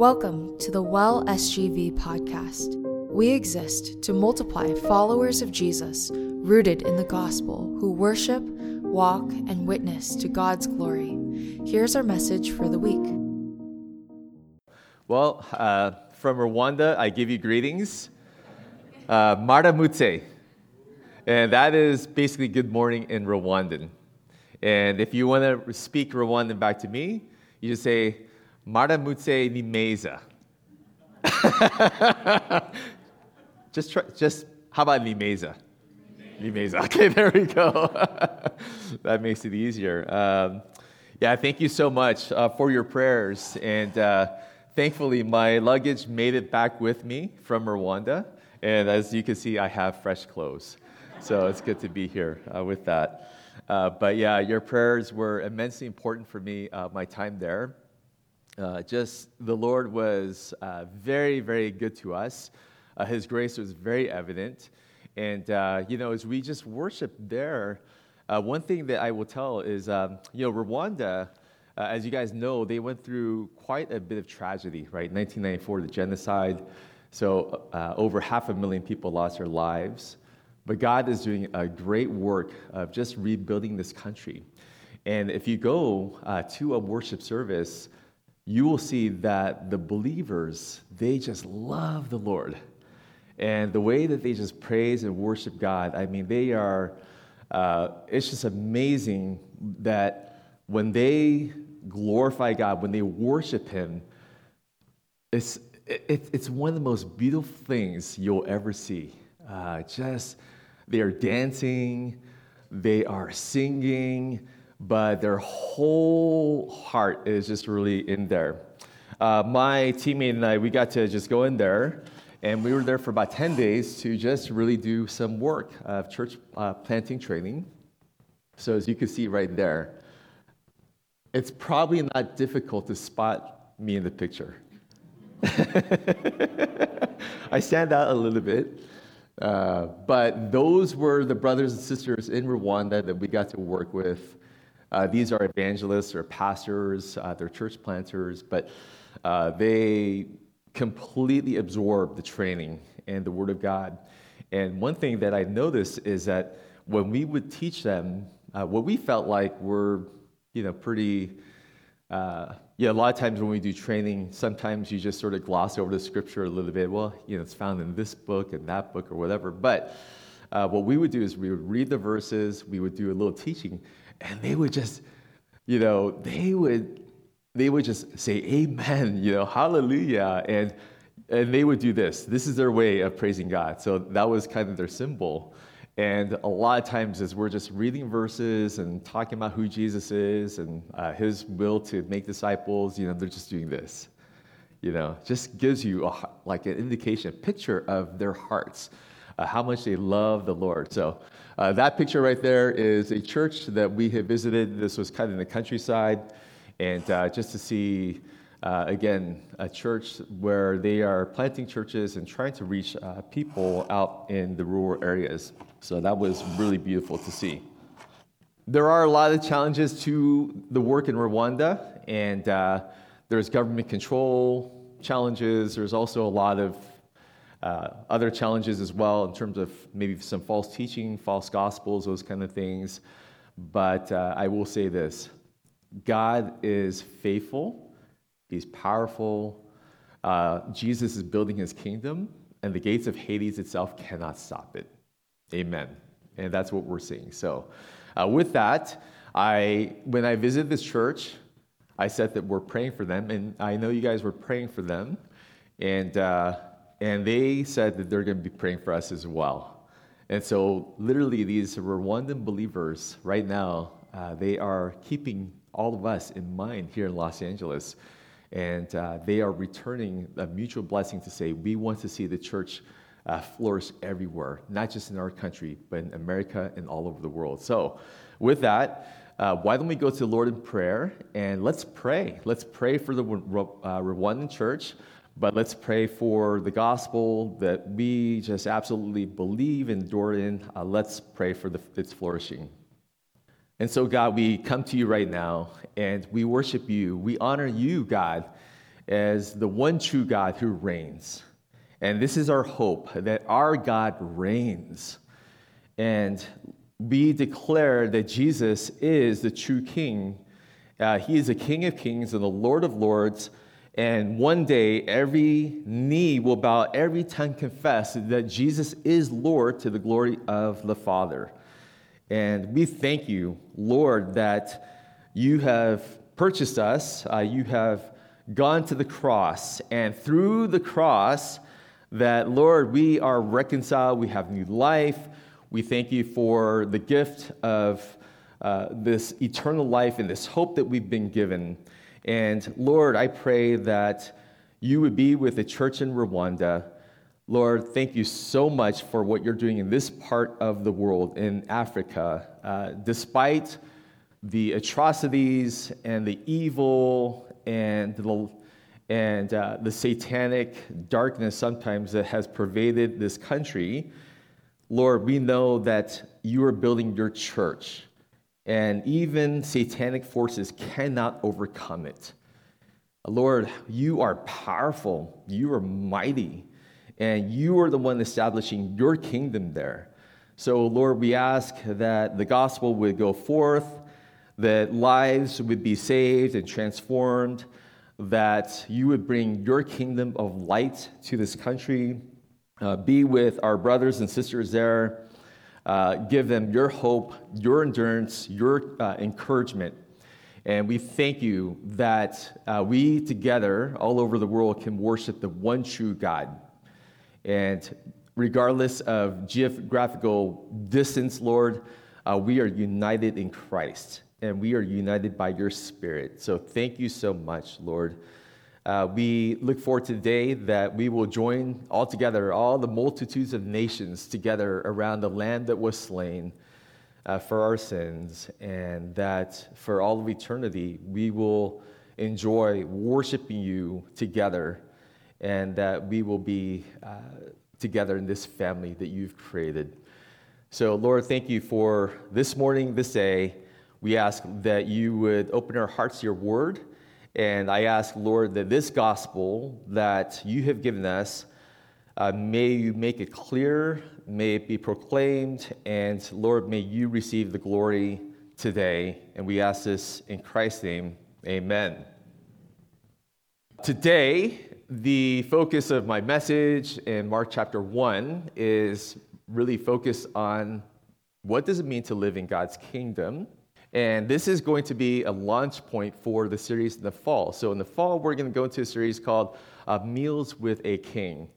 Welcome to the Well SGV podcast. We exist to multiply followers of Jesus rooted in the gospel who worship, walk, and witness to God's glory. Here's our message for the week. Well, uh, from Rwanda, I give you greetings. Uh, Maramutse. And that is basically good morning in Rwandan. And if you want to speak Rwandan back to me, you just say, Maramutse ni meza. just, try, just, how about ni meza? Ni meza. Okay, there we go. that makes it easier. Um, yeah, thank you so much uh, for your prayers. And uh, thankfully, my luggage made it back with me from Rwanda. And as you can see, I have fresh clothes. So it's good to be here uh, with that. Uh, but yeah, your prayers were immensely important for me, uh, my time there. Uh, just the Lord was uh, very, very good to us. Uh, his grace was very evident. And, uh, you know, as we just worship there, uh, one thing that I will tell is, um, you know, Rwanda, as you guys know, they went through quite a bit of tragedy, right? 1994, the genocide. So over half a million people lost their lives. But God is doing a great work of just rebuilding this country. And if you go to a worship service, you will see that the believers, they just love the Lord. And the way that they just praise and worship God, I mean, they are, uh, it's just amazing that when they glorify God, when they worship Him, it's, it, it's one of the most beautiful things you'll ever see. Uh, just, they are dancing, they are singing, but their whole heart is just really in there. Uh, my teammate and I, we got to just go in there, and we were there for about 10 days to just really do some work of church uh, planting training. So, as you can see right there, it's probably not difficult to spot me in the picture. I stand out a little bit. Uh, but those were the brothers and sisters in Rwanda that we got to work with uh, these are evangelists or pastors, uh, they're church planters, but uh, they completely absorb the training and the Word of God. And one thing that I noticed is that when we would teach them, uh, what we felt like were, you know, pretty. Uh, yeah, a lot of times when we do training, sometimes you just sort of gloss over the scripture a little bit. Well, you know, it's found in this book and that book or whatever. But uh, what we would do is we would read the verses, we would do a little teaching, and they would just, you know, they would they would just say amen, you know, hallelujah. And and they would do this. This is their way of praising God. So that was kind of their symbol. And a lot of times, as we're just reading verses and talking about who Jesus is and uh, his will to make disciples, you know, they're just doing this. You know, just gives you a, like an indication, a picture of their hearts, uh, how much they love the Lord. So uh, that picture right there is a church that we have visited. This was kind of in the countryside. And uh, just to see, uh, again, a church where they are planting churches and trying to reach uh, people out in the rural areas. So that was really beautiful to see. There are a lot of challenges to the work in Rwanda, and uh, there's government control challenges. There's also a lot of uh, other challenges as well in terms of maybe some false teaching, false gospels, those kind of things. But uh, I will say this God is faithful, He's powerful. Uh, Jesus is building His kingdom, and the gates of Hades itself cannot stop it. Amen. And that's what we're seeing. So, uh, with that, I when I visited this church, I said that we're praying for them, and I know you guys were praying for them. And uh, and they said that they're going to be praying for us as well. And so, literally, these Rwandan believers right now, uh, they are keeping all of us in mind here in Los Angeles. And uh, they are returning a mutual blessing to say, we want to see the church uh, flourish everywhere, not just in our country, but in America and all over the world. So, with that, uh, why don't we go to the Lord in prayer and let's pray. Let's pray for the uh, Rwandan church. But let's pray for the gospel that we just absolutely believe and adore in. Uh, let's pray for the, its flourishing. And so, God, we come to you right now and we worship you. We honor you, God. as the one true God who reigns. And this is our hope that our God reigns. And we declare that Jesus is the true King. Uh, he is the King of kings and the Lord of lords. And one day, every knee will bow, every tongue confess that Jesus is Lord to the glory of the Father. And we thank you, Lord, that you have purchased us. Uh, you have gone to the cross. And through the cross, that, Lord, we are reconciled. We have new life. We thank you for the gift of uh, this eternal life and this hope that we've been given. And Lord, I pray that you would be with the church in Rwanda. Lord, thank you so much for what you're doing in this part of the world, in Africa. Uh, despite the atrocities and the evil and the, and, uh, the satanic darkness sometimes that has pervaded this country, Lord, we know that you are building your church and even satanic forces cannot overcome it. Lord, you are powerful, you are mighty, and you are the one establishing your kingdom there. So, Lord, we ask that the gospel would go forth, that lives would be saved and transformed, that you would bring your kingdom of light to this country, uh, be with our brothers and sisters there uh, give them your hope, your endurance, your uh, encouragement. And we thank you that uh, we together, all over the world, can worship the one true God. And regardless of geographical distance, Lord, uh, we are united in Christ and we are united by your Spirit. So thank you so much, Lord. Uh, we look forward to the day that we will join all together, all the multitudes of nations together around the Lamb that was slain uh, for our sins, and that for all of eternity we will enjoy worshiping you together, and that we will be uh, together in this family that you've created. So, Lord, thank you for this morning, this day. We ask that you would open our hearts to your word and I ask, Lord, that this gospel that you have given us, uh, may you make it clear, may it be proclaimed, and Lord, may you receive the glory today. And we ask this in Christ's name. Amen. Today, the focus of my message in Mark chapter 1 is really focused on what does it mean to live in God's kingdom? And this is going to be a launch point for the series in the fall. So, in the fall, we're going to go into a series called uh, Meals with a King.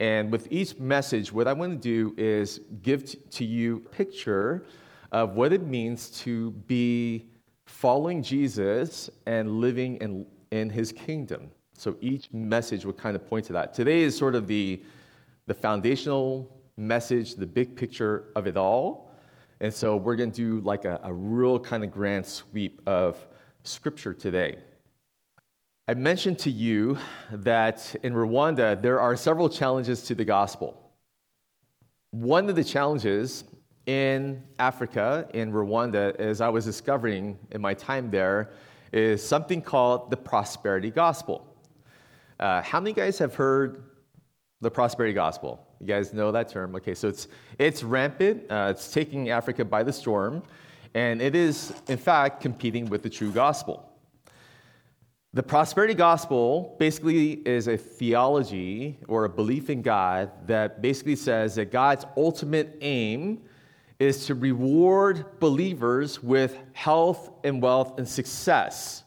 And with each message, what I want to do is give t- to you a picture of what it means to be following Jesus and living in, in his kingdom. So, each message would kind of point to that. Today is sort of the, the foundational message, the big picture of it all. And so we're going to do like a, a real kind of grand sweep of scripture today. I mentioned to you that in Rwanda, there are several challenges to the gospel. One of the challenges in Africa, in Rwanda, as I was discovering in my time there, is something called the prosperity gospel. Uh, how many guys have heard the prosperity gospel? You guys know that term. Okay, so it's, it's rampant, uh, it's taking Africa by the storm, and it is, in fact, competing with the true gospel. The prosperity gospel basically is a theology or a belief in God that basically says that God's ultimate aim is to reward believers with health and wealth and success.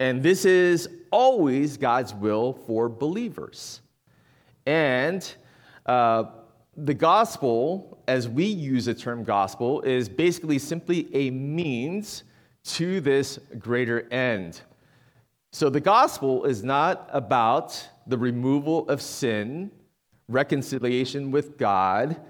And this is always God's will for believers. And uh, the gospel, as we use the term gospel, is basically simply a means to this greater end. So the gospel is not about the removal of sin, reconciliation with God,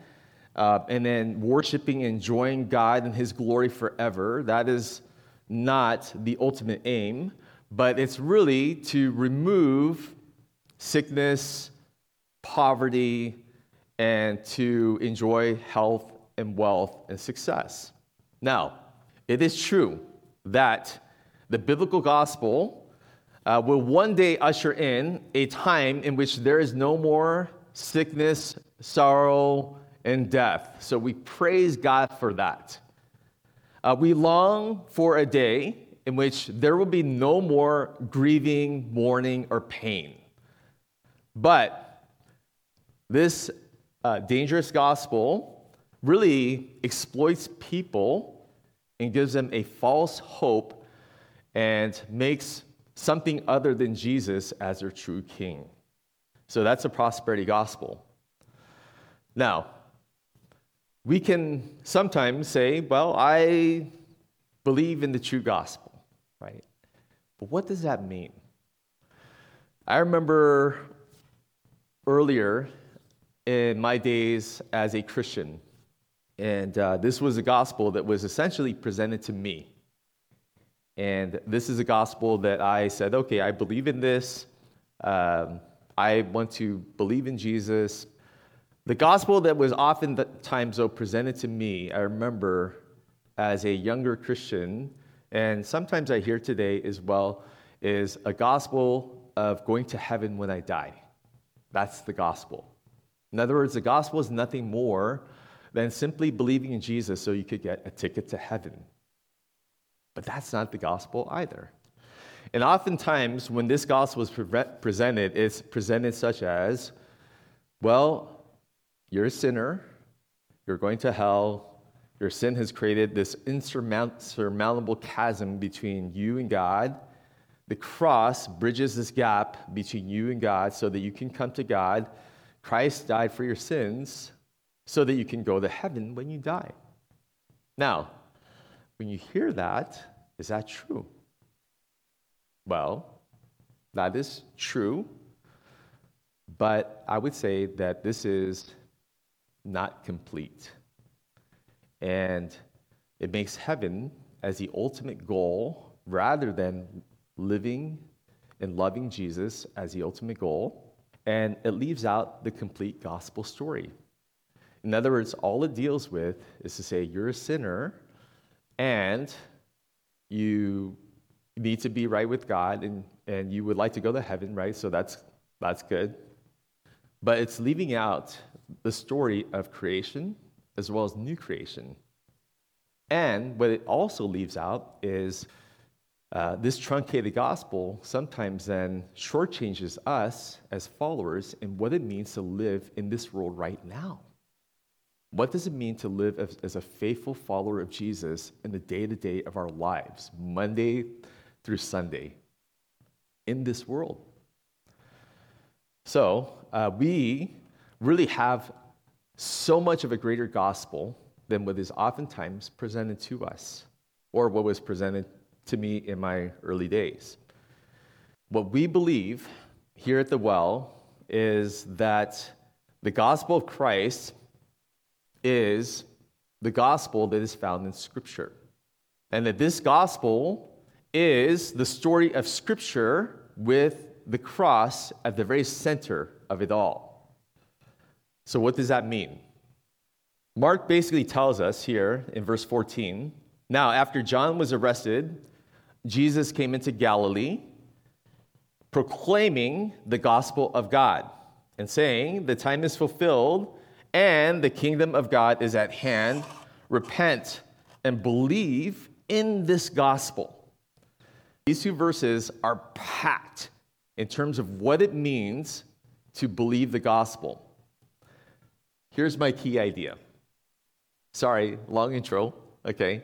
uh, and then worshiping and enjoying God and His glory forever. That is not the ultimate aim, but it's really to remove sickness, poverty, and to enjoy health and wealth and success. Now, it is true that the biblical gospel uh, will one day usher in a time in which there is no more sickness, sorrow, and death. So we praise God for that. Uh, we long for a day in which there will be no more grieving, mourning, or pain. But this uh, dangerous gospel really exploits people and gives them a false hope and makes something other than Jesus as their true king. So that's a prosperity gospel. Now, we can sometimes say, well, I believe in the true gospel, right? But what does that mean? I remember earlier in my days as a Christian, and uh, this was a gospel that was essentially presented to me. And this is a gospel that I said, okay, I believe in this. Um, I want to believe in Jesus. The gospel that was oftentimes, though, presented to me, I remember as a younger Christian, and sometimes I hear today as well, is a gospel of going to heaven when I die. That's the gospel. In other words, the gospel is nothing more than simply believing in Jesus so you could get a ticket to heaven. But that's not the gospel either. And oftentimes, when this gospel is pre- presented, it's presented such as, well, you're a sinner. You're going to hell. Your sin has created this insurmountable chasm between you and God. The cross bridges this gap between you and God so that you can come to God. Christ died for your sins so that you can go to heaven when you die. Now, when you hear that, is that true? Well, that is true, but I would say that this is not complete. And it makes heaven as the ultimate goal rather than living and loving Jesus as the ultimate goal. And it leaves out the complete gospel story. In other words, all it deals with is to say you're a sinner and you need to be right with God and, and you would like to go to heaven, right? So that's, that's good. But it's leaving out the story of creation as well as new creation. And what it also leaves out is uh, this truncated gospel sometimes then shortchanges us as followers in what it means to live in this world right now. What does it mean to live as, as a faithful follower of Jesus in the day to day of our lives, Monday through Sunday, in this world? So, uh, we really have so much of a greater gospel than what is oftentimes presented to us or what was presented to me in my early days. What we believe here at the well is that the gospel of Christ is the gospel that is found in Scripture. And that this gospel is the story of Scripture with the cross at the very center of it all. So, what does that mean? Mark basically tells us here in verse 14 now, after John was arrested, Jesus came into Galilee proclaiming the gospel of God and saying, The time is fulfilled and the kingdom of God is at hand. Repent and believe in this gospel. These two verses are packed in terms of what it means to believe the gospel. Here's my key idea. Sorry, long intro, okay?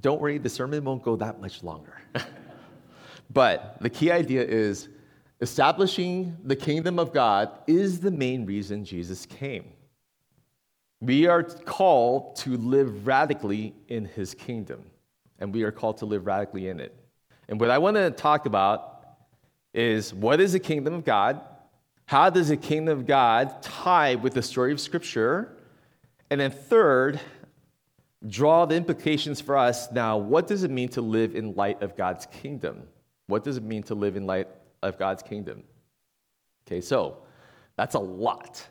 Don't worry, the sermon won't go that much longer. but the key idea is establishing the kingdom of God is the main reason Jesus came. We are called to live radically in his kingdom, and we are called to live radically in it. And what I want to talk about is what is the kingdom of God? How does the kingdom of God tie with the story of Scripture? And then, third, draw the implications for us now. What does it mean to live in light of God's kingdom? What does it mean to live in light of God's kingdom? Okay, so that's a lot.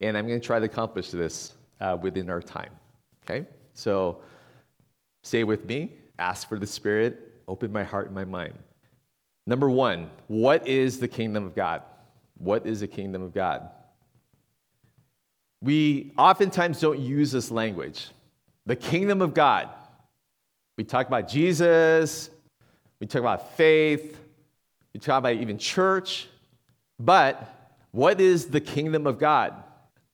And I'm going to try to accomplish this uh, within our time. Okay, so stay with me, ask for the Spirit, open my heart and my mind. Number one, what is the kingdom of God? What is the kingdom of God? We oftentimes don't use this language. The kingdom of God. We talk about Jesus, we talk about faith, we talk about even church, but what is the kingdom of God?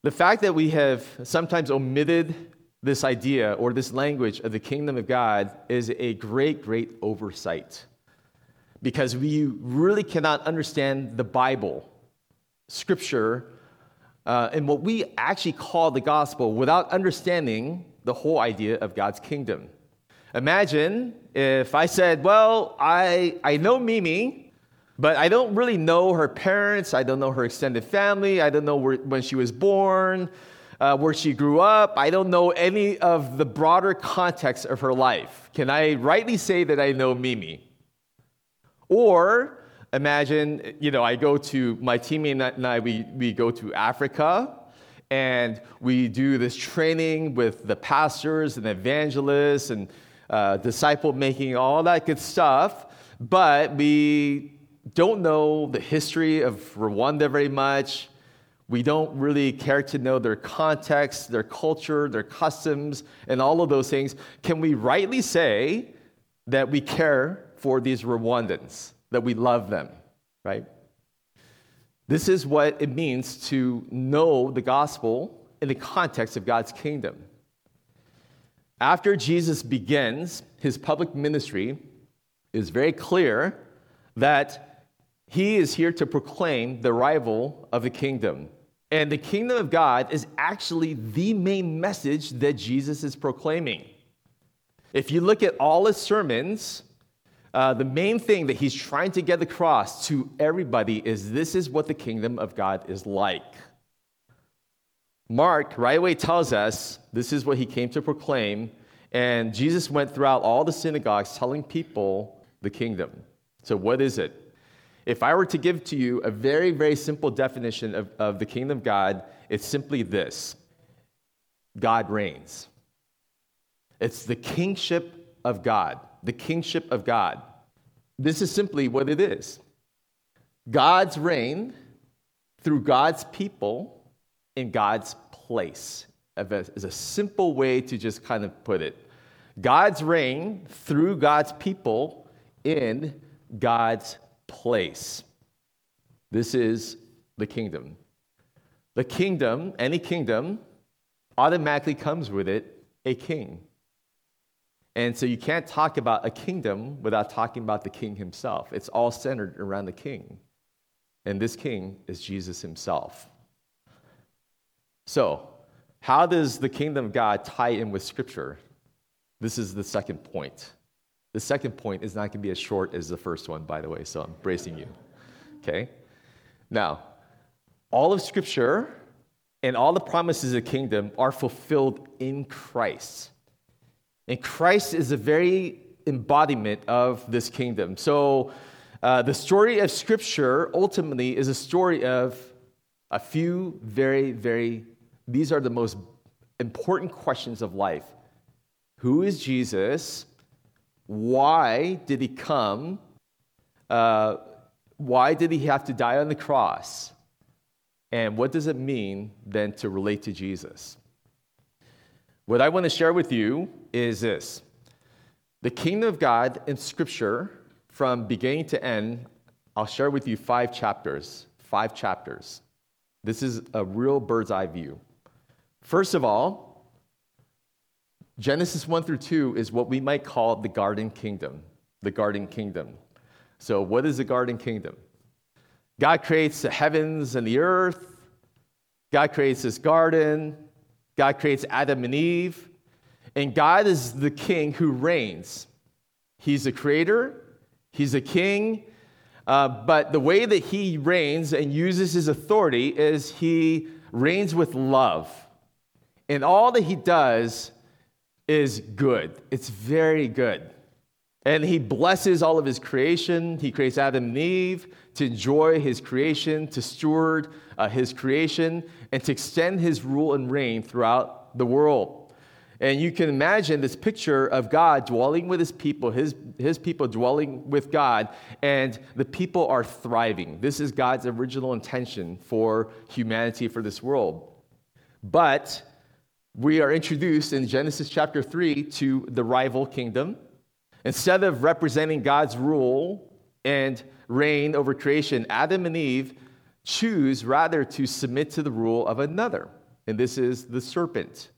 The fact that we have sometimes omitted this idea or this language of the kingdom of God is a great, great oversight because we really cannot understand the Bible, Scripture, uh, and what we actually call the gospel without understanding the whole idea of God's kingdom. Imagine if I said, Well, I, I know Mimi, but I don't really know her parents, I don't know her extended family, I don't know where, when she was born. Uh, where she grew up. I don't know any of the broader context of her life. Can I rightly say that I know Mimi? Or imagine, you know, I go to, my teammate and I, we, we go to Africa and we do this training with the pastors and evangelists and uh, disciple making, all that good stuff. But we don't know the history of Rwanda very much. We don't really care to know their context, their culture, their customs, and all of those things. Can we rightly say that we care for these Rwandans, that we love them, right? This is what it means to know the gospel in the context of God's kingdom. After Jesus begins his public ministry, it is very clear that he is here to proclaim the arrival of the kingdom. And the kingdom of God is actually the main message that Jesus is proclaiming. If you look at all his sermons, uh, the main thing that he's trying to get across to everybody is this is what the kingdom of God is like. Mark right away tells us this is what he came to proclaim, and Jesus went throughout all the synagogues telling people the kingdom. So, what is it? If I were to give to you a very, very simple definition of, of the kingdom of God, it's simply this God reigns. It's the kingship of God the kingship of God. This is simply what it is God's reign through God's people in God's place, is a simple way to just kind of put it. God's reign through God's people in God's place. This is the kingdom. The kingdom, any kingdom, automatically comes with it a king. And so you can't talk about a kingdom without talking about the king himself. It's all centered around the king. And this king is Jesus himself. So, how does the kingdom of God tie in with scripture? This is the second point. The second point is not going to be as short as the first one, by the way, so I'm bracing you. Okay? Now, all of scripture and all the promises of the kingdom are fulfilled in Christ. And Christ is a very embodiment of this kingdom. So, uh, the story of Scripture ultimately is a story of a few very, very, these are the most important questions of life. Who is Jesus? Why did he come? Uh, why did he have to die on the cross? And what does it mean then to relate to Jesus? What I want to share with you is this the kingdom of God in Scripture, from beginning to end, I'll share with you five chapters. Five chapters. This is a real bird's eye view. First of all, Genesis 1 through 2 is what we might call the garden kingdom. The garden kingdom. So, what is the garden kingdom? God creates the heavens and the earth. God creates this garden. God creates Adam and Eve, and God is the king who reigns. He's the creator, he's a king, uh, but the way that he reigns and uses his authority is he reigns with love. And all that he does is good, it's very good. And he blesses all of his creation. He creates Adam and Eve to enjoy his creation, to steward uh, his creation, and to extend his rule and reign throughout the world. And you can imagine this picture of God dwelling with his people, his, his people dwelling with God, and the people are thriving. This is God's original intention for humanity, for this world. But we are introduced in Genesis chapter 3 to the rival kingdom. Instead of representing God's rule and reign over creation, Adam and Eve choose rather to submit to the rule of another, and this is the serpent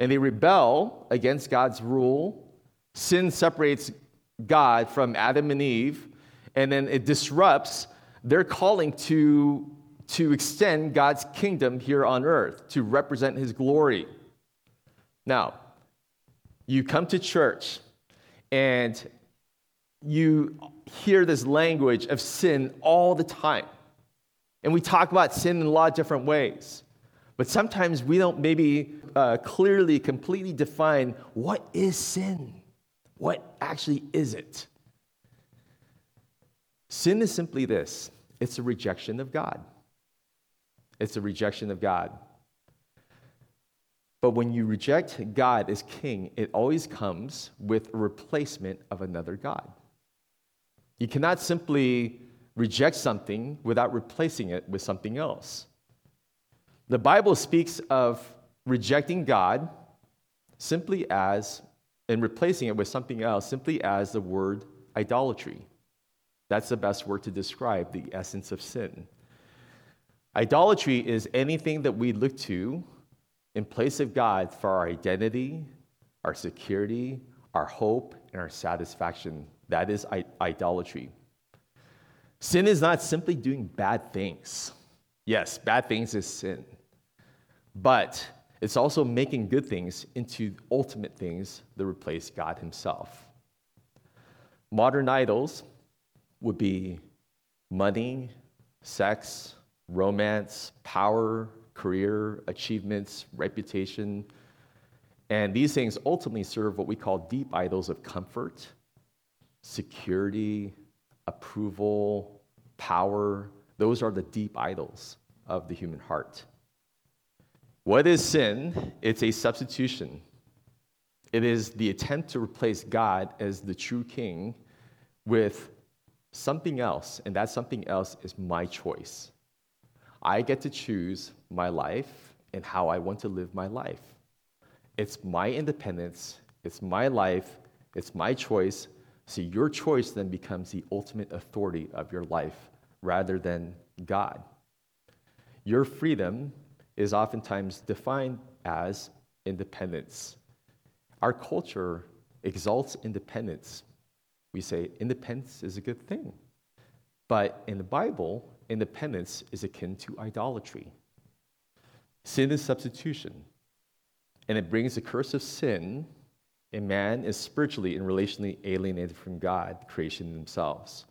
and they rebel against God's rule. Sin separates God from Adam and Eve, and then it disrupts their calling to, to extend God's kingdom here on earth, to represent his glory. Now, you come to church and you hear this language of sin all the time. And we talk about sin in a lot of different ways. But sometimes we don't maybe uh, clearly, completely define what is sin? What actually is it? Sin is simply this it's a rejection of God. It's a rejection of God. But when you reject God as king, it always comes with a replacement of another God. You cannot simply reject something without replacing it with something else. The Bible speaks of rejecting God simply as, and replacing it with something else, simply as the word idolatry. That's the best word to describe the essence of sin. Idolatry is anything that we look to in place of God for our identity, our security, our hope, and our satisfaction. That is idolatry. Sin is not simply doing bad things. Yes, bad things is sin. But it's also making good things into ultimate things that replace God Himself. Modern idols would be money, sex, romance, power, career, achievements, reputation. And these things ultimately serve what we call deep idols of comfort, security, approval, power. Those are the deep idols of the human heart. What is sin? It's a substitution. It is the attempt to replace God as the true king with something else, and that something else is my choice. I get to choose my life and how I want to live my life. It's my independence, it's my life, it's my choice. So your choice then becomes the ultimate authority of your life rather than God. Your freedom is oftentimes defined as independence. Our culture exalts independence. We say independence is a good thing. But in the Bible, independence is akin to idolatry. Sin is substitution, and it brings the curse of sin, and man is spiritually and relationally alienated from God, creation themselves.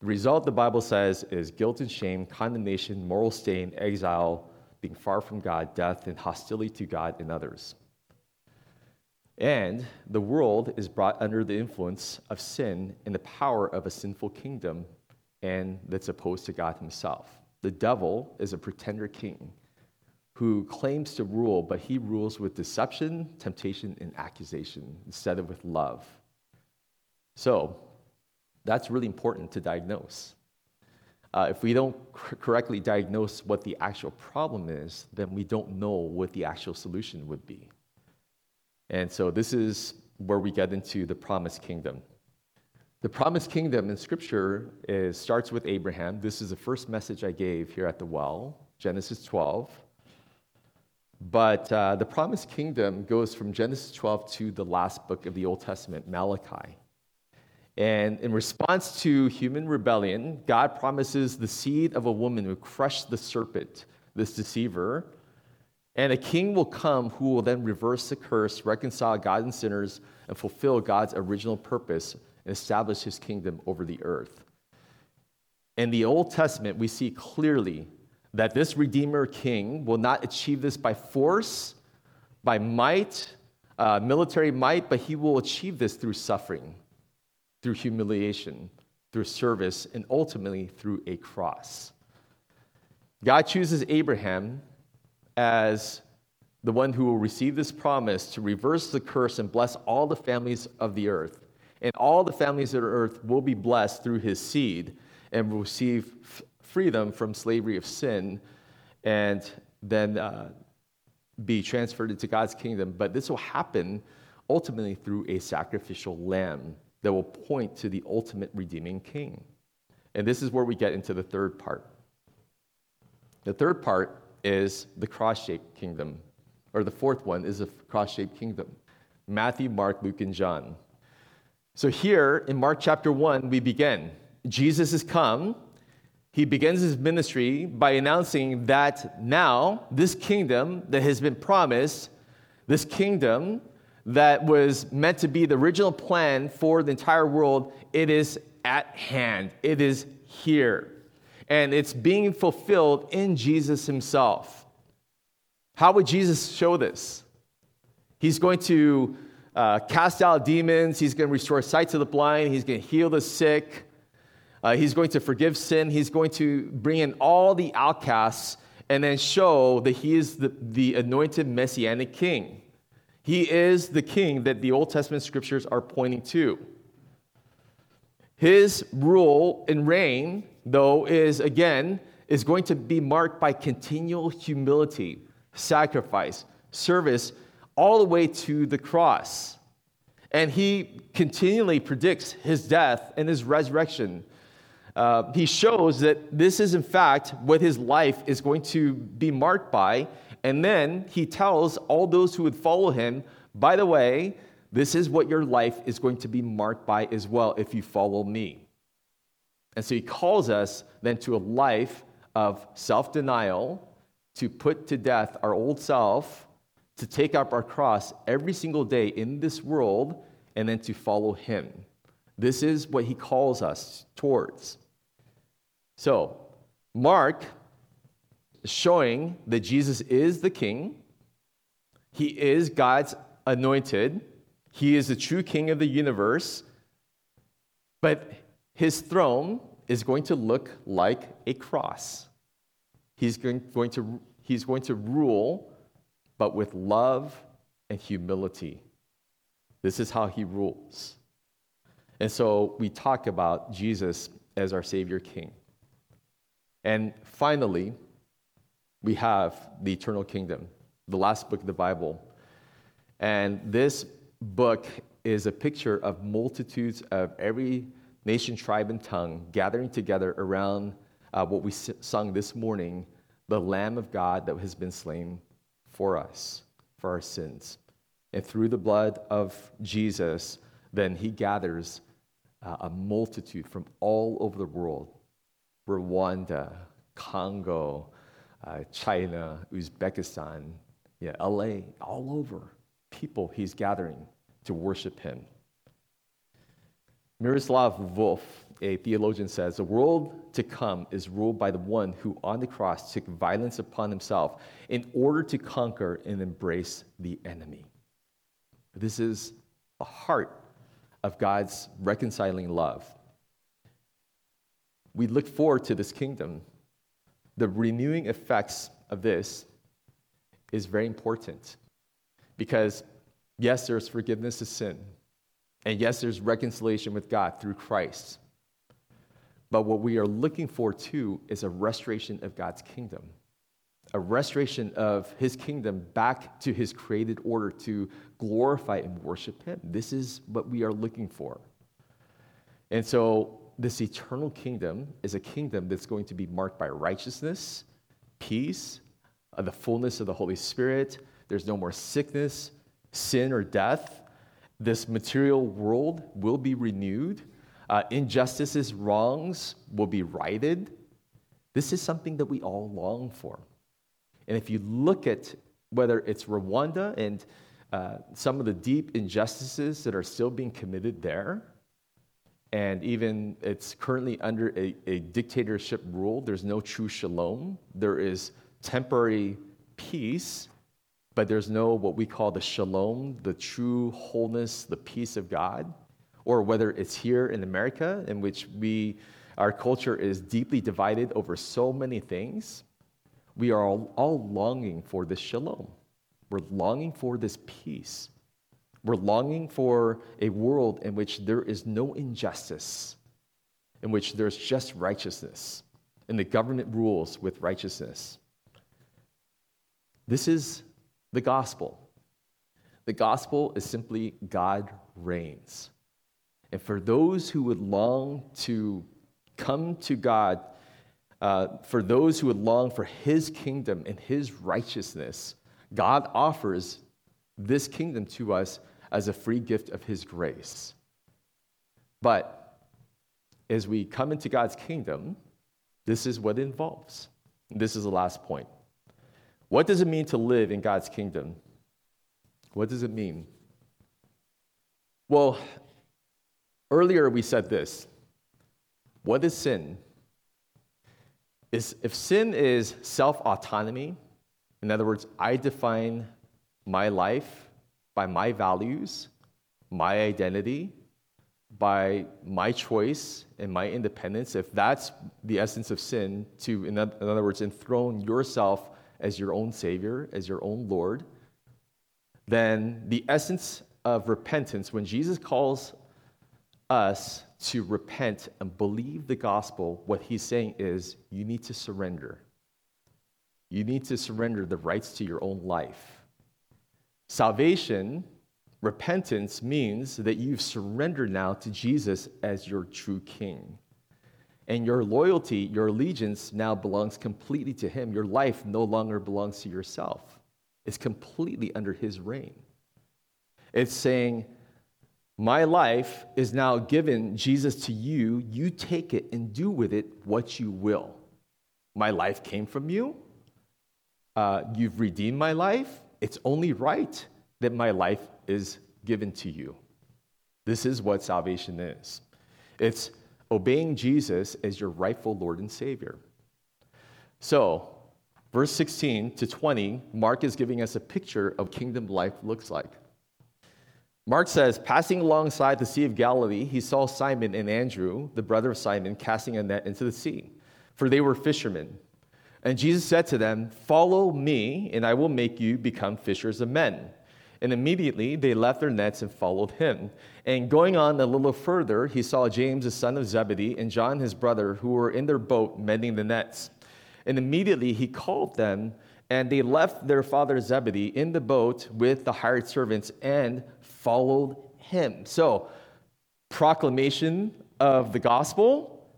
The result, the Bible says, is guilt and shame, condemnation, moral stain, exile, being far from God, death, and hostility to God and others. And the world is brought under the influence of sin and the power of a sinful kingdom, and that's opposed to God Himself. The devil is a pretender king who claims to rule, but he rules with deception, temptation, and accusation instead of with love. So, that's really important to diagnose. Uh, if we don't correctly diagnose what the actual problem is, then we don't know what the actual solution would be. And so this is where we get into the promised kingdom. The promised kingdom in Scripture is, starts with Abraham. This is the first message I gave here at the well, Genesis 12. But uh, the promised kingdom goes from Genesis 12 to the last book of the Old Testament, Malachi. And in response to human rebellion, God promises the seed of a woman who crushed the serpent, this deceiver. And a king will come who will then reverse the curse, reconcile God and sinners, and fulfill God's original purpose and establish his kingdom over the earth. In the Old Testament, we see clearly that this Redeemer King will not achieve this by force, by might, uh, military might, but he will achieve this through suffering through humiliation, through service, and ultimately through a cross. God chooses Abraham as the one who will receive this promise to reverse the curse and bless all the families of the earth. And all the families of the earth will be blessed through his seed and will receive freedom from slavery of sin and then uh, be transferred into God's kingdom. But this will happen ultimately through a sacrificial lamb that will point to the ultimate redeeming king. And this is where we get into the third part. The third part is the cross shaped kingdom, or the fourth one is the cross shaped kingdom Matthew, Mark, Luke, and John. So here in Mark chapter 1, we begin. Jesus has come. He begins his ministry by announcing that now this kingdom that has been promised, this kingdom that was meant to be the original plan for the entire world, it is at hand. It is here. And it's being fulfilled in Jesus himself. How would Jesus show this? He's going to uh, cast out demons, he's going to restore sight to the blind, he's going to heal the sick, uh, he's going to forgive sin, he's going to bring in all the outcasts and then show that he is the, the anointed messianic king. He is the king that the Old Testament scriptures are pointing to. His rule and reign, though, is again, is going to be marked by continual humility, sacrifice, service, all the way to the cross. And he continually predicts his death and his resurrection. Uh, he shows that this is, in fact, what his life is going to be marked by. And then he tells all those who would follow him, by the way, this is what your life is going to be marked by as well if you follow me. And so he calls us then to a life of self denial, to put to death our old self, to take up our cross every single day in this world, and then to follow him. This is what he calls us towards. So, Mark showing that Jesus is the king, he is God's anointed he is the true king of the universe, but his throne is going to look like a cross. He's going, going to, he's going to rule, but with love and humility. This is how he rules. And so we talk about Jesus as our Savior King. And finally, we have the eternal kingdom, the last book of the Bible. And this book is a picture of multitudes of every nation, tribe, and tongue gathering together around uh, what we sung this morning the Lamb of God that has been slain for us, for our sins. And through the blood of Jesus, then he gathers uh, a multitude from all over the world Rwanda, Congo, uh, China, Uzbekistan, yeah, LA, all over people he's gathering to worship him. Miroslav Volf, a theologian, says the world to come is ruled by the one who on the cross took violence upon himself in order to conquer and embrace the enemy. This is the heart of God's reconciling love. We look forward to this kingdom. The renewing effects of this is very important because Yes, there's forgiveness of sin. And yes, there's reconciliation with God through Christ. But what we are looking for too is a restoration of God's kingdom, a restoration of his kingdom back to his created order to glorify and worship him. This is what we are looking for. And so, this eternal kingdom is a kingdom that's going to be marked by righteousness, peace, uh, the fullness of the Holy Spirit. There's no more sickness, sin or death, this material world will be renewed. Uh, injustices, wrongs will be righted. This is something that we all long for. And if you look at whether it's Rwanda and uh, some of the deep injustices that are still being committed there, and even it's currently under a, a dictatorship rule, there's no true shalom. There is temporary peace, but there's no what we call the shalom, the true wholeness, the peace of God, or whether it's here in America, in which we, our culture is deeply divided over so many things, we are all, all longing for this shalom. We're longing for this peace. We're longing for a world in which there is no injustice, in which there's just righteousness, and the government rules with righteousness. This is the gospel. The gospel is simply God reigns. And for those who would long to come to God, uh, for those who would long for his kingdom and his righteousness, God offers this kingdom to us as a free gift of his grace. But as we come into God's kingdom, this is what it involves. This is the last point. What does it mean to live in God's kingdom? What does it mean? Well, earlier we said this. What is sin? Is if sin is self autonomy, in other words, I define my life by my values, my identity, by my choice and my independence, if that's the essence of sin, to, in other words, enthrone yourself as your own Savior, as your own Lord, then the essence of repentance, when Jesus calls us to repent and believe the gospel, what he's saying is you need to surrender. You need to surrender the rights to your own life. Salvation, repentance, means that you've surrendered now to Jesus as your true king. And your loyalty, your allegiance now belongs completely to Him. Your life no longer belongs to yourself, it's completely under His reign. It's saying, My life is now given, Jesus, to you. You take it and do with it what you will. My life came from you. Uh, you've redeemed my life. It's only right that my life is given to you. This is what salvation is. It's obeying Jesus as your rightful Lord and Savior. So, verse 16 to 20, Mark is giving us a picture of kingdom life looks like. Mark says, passing alongside the Sea of Galilee, he saw Simon and Andrew, the brother of Simon, casting a net into the sea, for they were fishermen. And Jesus said to them, Follow me, and I will make you become fishers of men. And immediately they left their nets and followed him. And going on a little further, he saw James, the son of Zebedee, and John, his brother, who were in their boat mending the nets. And immediately he called them, and they left their father Zebedee in the boat with the hired servants and followed him. So, proclamation of the gospel,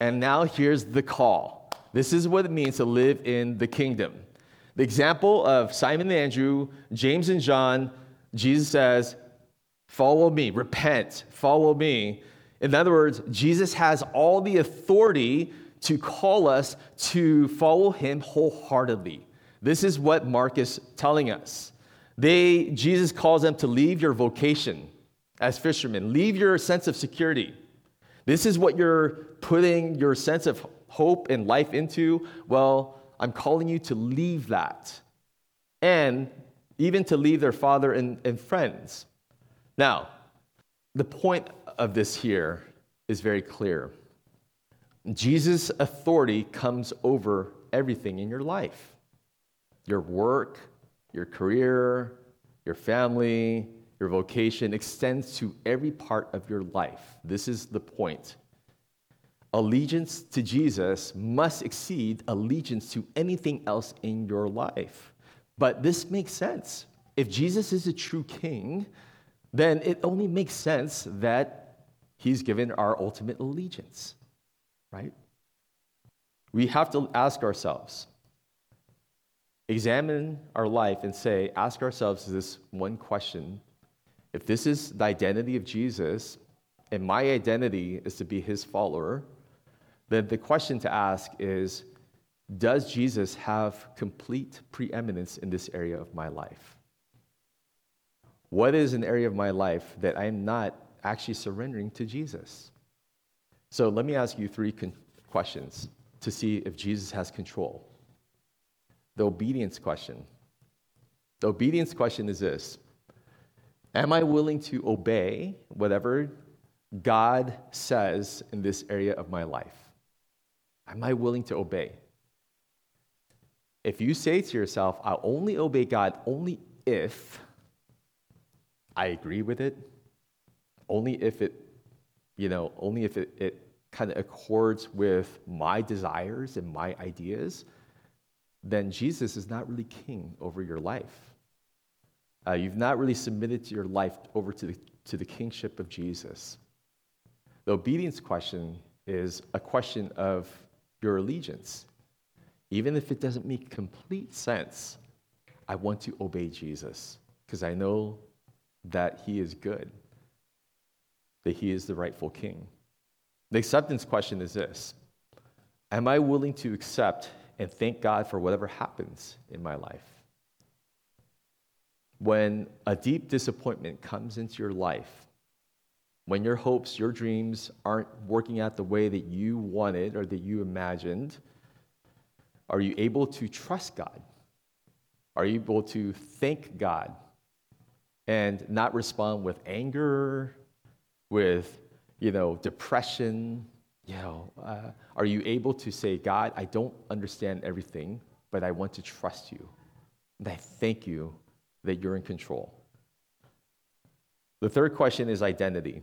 and now here's the call. This is what it means to live in the kingdom. The example of Simon and Andrew, James and John, Jesus says, Follow me, repent, follow me. In other words, Jesus has all the authority to call us to follow him wholeheartedly. This is what Mark is telling us. They, Jesus calls them to leave your vocation as fishermen, leave your sense of security. This is what you're putting your sense of hope and life into. Well, I'm calling you to leave that and even to leave their father and, and friends. Now, the point of this here is very clear. Jesus' authority comes over everything in your life your work, your career, your family, your vocation extends to every part of your life. This is the point allegiance to Jesus must exceed allegiance to anything else in your life. But this makes sense. If Jesus is a true king, then it only makes sense that he's given our ultimate allegiance, right? We have to ask ourselves, examine our life and say, ask ourselves this one question. If this is the identity of Jesus, and my identity is to be his follower, then the question to ask is Does Jesus have complete preeminence in this area of my life? What is an area of my life that I'm not actually surrendering to Jesus? So let me ask you three con- questions to see if Jesus has control. The obedience question. The obedience question is this Am I willing to obey whatever God says in this area of my life? Am I willing to obey? If you say to yourself, I'll only obey God only if I agree with it, only if it, you know, only if it, it kind of accords with my desires and my ideas, then Jesus is not really king over your life. Uh, you've not really submitted your life over to the, to the kingship of Jesus. The obedience question is a question of your allegiance. Even if it doesn't make complete sense, I want to obey Jesus because I know that he is good, that he is the rightful king. The acceptance question is this Am I willing to accept and thank God for whatever happens in my life? When a deep disappointment comes into your life, when your hopes, your dreams aren't working out the way that you wanted or that you imagined, are you able to trust God? Are you able to thank God and not respond with anger, with you know, depression, you know, uh, are you able to say, God, I don't understand everything, but I want to trust you. And I thank you that you're in control. The third question is identity.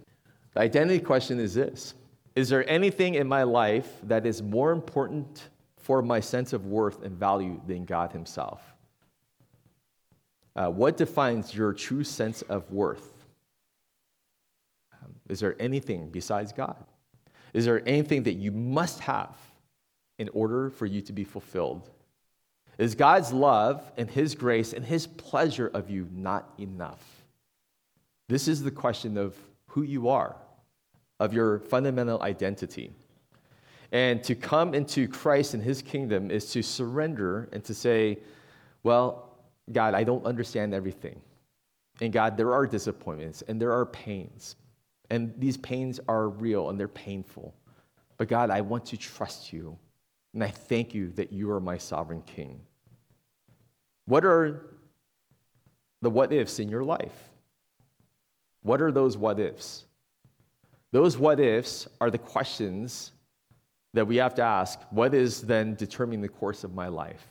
The identity question is this Is there anything in my life that is more important for my sense of worth and value than God Himself? Uh, what defines your true sense of worth? Is there anything besides God? Is there anything that you must have in order for you to be fulfilled? Is God's love and His grace and His pleasure of you not enough? This is the question of who you are, of your fundamental identity. And to come into Christ and His kingdom is to surrender and to say, Well, God, I don't understand everything. And God, there are disappointments and there are pains. And these pains are real and they're painful. But God, I want to trust you. And I thank you that you are my sovereign king. What are the what ifs in your life? What are those what ifs? Those what ifs are the questions that we have to ask what is then determining the course of my life?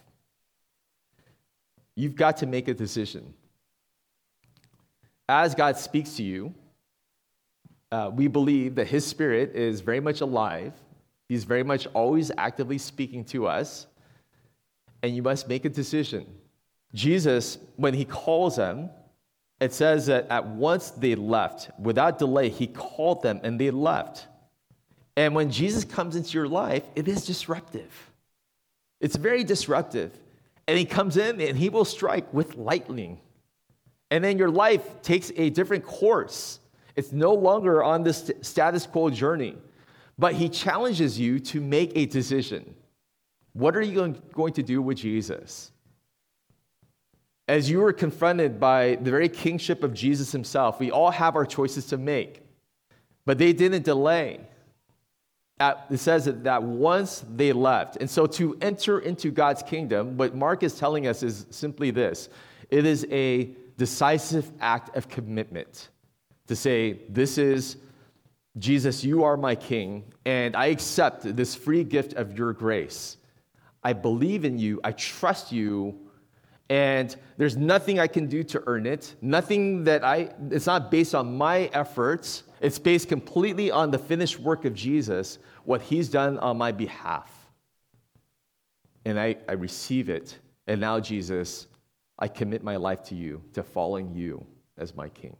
You've got to make a decision. As God speaks to you, uh, we believe that His Spirit is very much alive. He's very much always actively speaking to us. And you must make a decision. Jesus, when He calls them, it says that at once they left. Without delay, He called them and they left. And when Jesus comes into your life, it is disruptive. It's very disruptive. And He comes in and He will strike with lightning. And then your life takes a different course. It's no longer on this status quo journey, but he challenges you to make a decision. What are you going to do with Jesus? As you were confronted by the very kingship of Jesus himself, we all have our choices to make, but they didn't delay. It says that once they left. And so to enter into God's kingdom, what Mark is telling us is simply this it is a decisive act of commitment to say, This is Jesus, you are my king, and I accept this free gift of your grace. I believe in you, I trust you, and there's nothing I can do to earn it. Nothing that I, it's not based on my efforts, it's based completely on the finished work of Jesus, what he's done on my behalf. And I, I receive it. And now, Jesus, I commit my life to you, to following you as my king.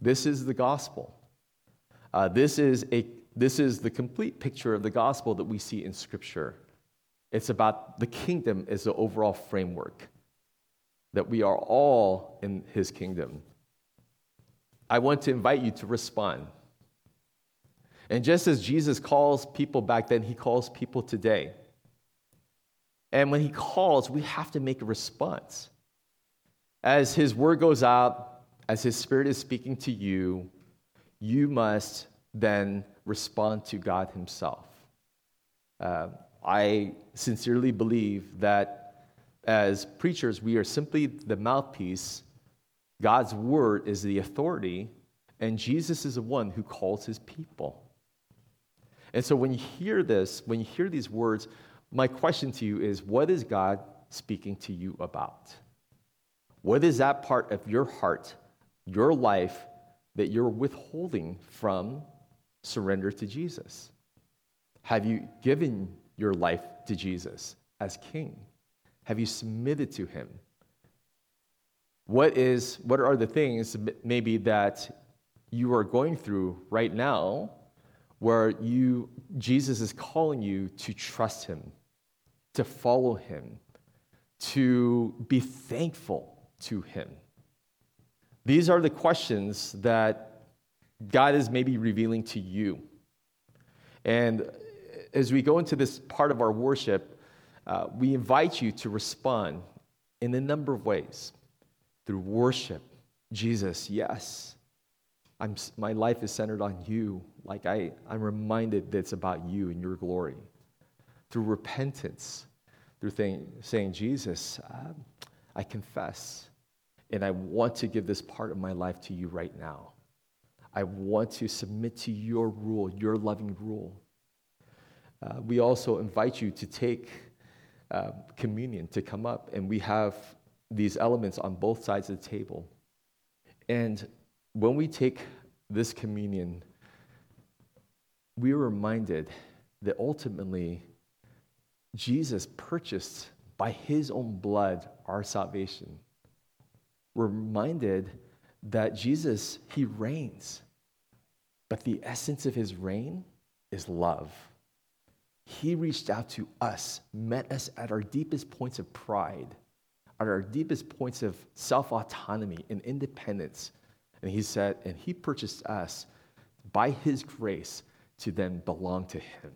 This is the gospel. Uh, this, is a, this is the complete picture of the gospel that we see in Scripture. It's about the kingdom as the overall framework, that we are all in his kingdom. I want to invite you to respond. And just as Jesus calls people back then, he calls people today. And when he calls, we have to make a response. As his word goes out, as His Spirit is speaking to you, you must then respond to God Himself. Uh, I sincerely believe that as preachers, we are simply the mouthpiece. God's word is the authority, and Jesus is the one who calls his people. And so when you hear this, when you hear these words, my question to you is what is God speaking to you about? What is that part of your heart, your life, that you're withholding from surrender to Jesus? Have you given your life to Jesus as King? Have you submitted to Him? What is what are the things maybe that you are going through right now where you Jesus is calling you to trust him, to follow him, to be thankful to him? These are the questions that God is maybe revealing to you. And as we go into this part of our worship, uh, we invite you to respond in a number of ways through worship. Jesus, yes, I'm, my life is centered on you. Like I, I'm reminded that it's about you and your glory. Through repentance, through saying, Jesus, uh, I confess, and I want to give this part of my life to you right now. I want to submit to your rule, your loving rule. Uh, we also invite you to take uh, communion, to come up, and we have these elements on both sides of the table. And when we take this communion, we are reminded that ultimately Jesus purchased by his own blood our salvation. We're reminded that Jesus, he reigns, but the essence of his reign is love. He reached out to us, met us at our deepest points of pride, at our deepest points of self autonomy and independence, and he said, and he purchased us by his grace to then belong to him.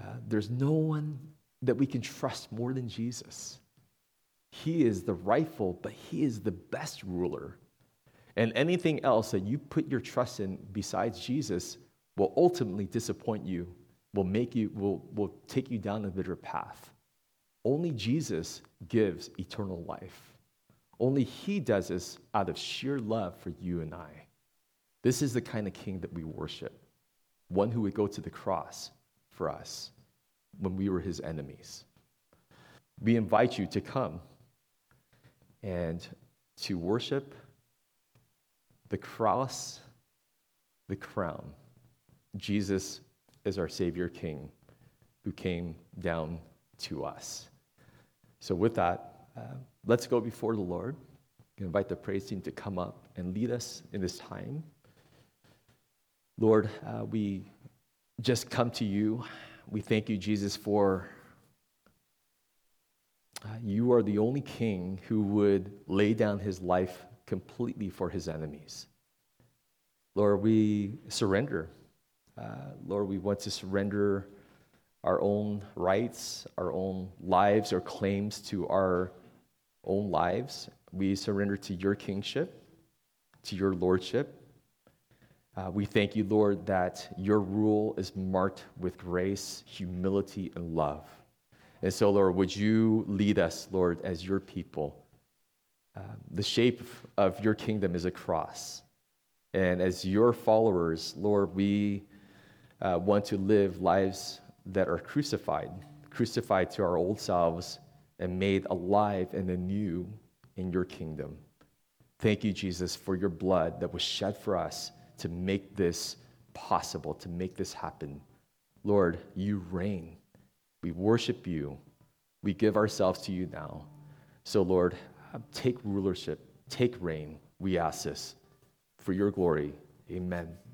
Uh, there's no one that we can trust more than Jesus. He is the rightful, but he is the best ruler. And anything else that you put your trust in besides Jesus will ultimately disappoint you, will make you, will, will take you down a bitter path. Only Jesus gives eternal life. Only He does this out of sheer love for you and I. This is the kind of king that we worship one who would go to the cross for us when we were his enemies. We invite you to come and to worship the cross, the crown. Jesus is our Savior King who came down to us. So, with that, uh, let's go before the Lord. invite the praise team to come up and lead us in this time. Lord, uh, we just come to you. We thank you, Jesus, for uh, you are the only king who would lay down his life completely for his enemies. Lord, we surrender. Uh, Lord, we want to surrender our own rights, our own lives, or claims to our own lives. We surrender to your kingship, to your lordship. Uh, we thank you, Lord, that your rule is marked with grace, humility, and love. And so, Lord, would you lead us, Lord, as your people? Uh, the shape of your kingdom is a cross. And as your followers, Lord, we uh, want to live lives that are crucified, crucified to our old selves and made alive and anew in your kingdom. Thank you, Jesus, for your blood that was shed for us to make this possible, to make this happen. Lord, you reign. We worship you. We give ourselves to you now. So, Lord, take rulership, take reign. We ask this for your glory. Amen.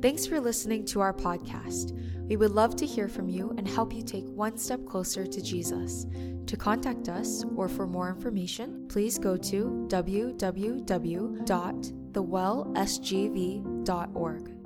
Thanks for listening to our podcast. We would love to hear from you and help you take one step closer to Jesus. To contact us or for more information, please go to www.thewellsgv.org.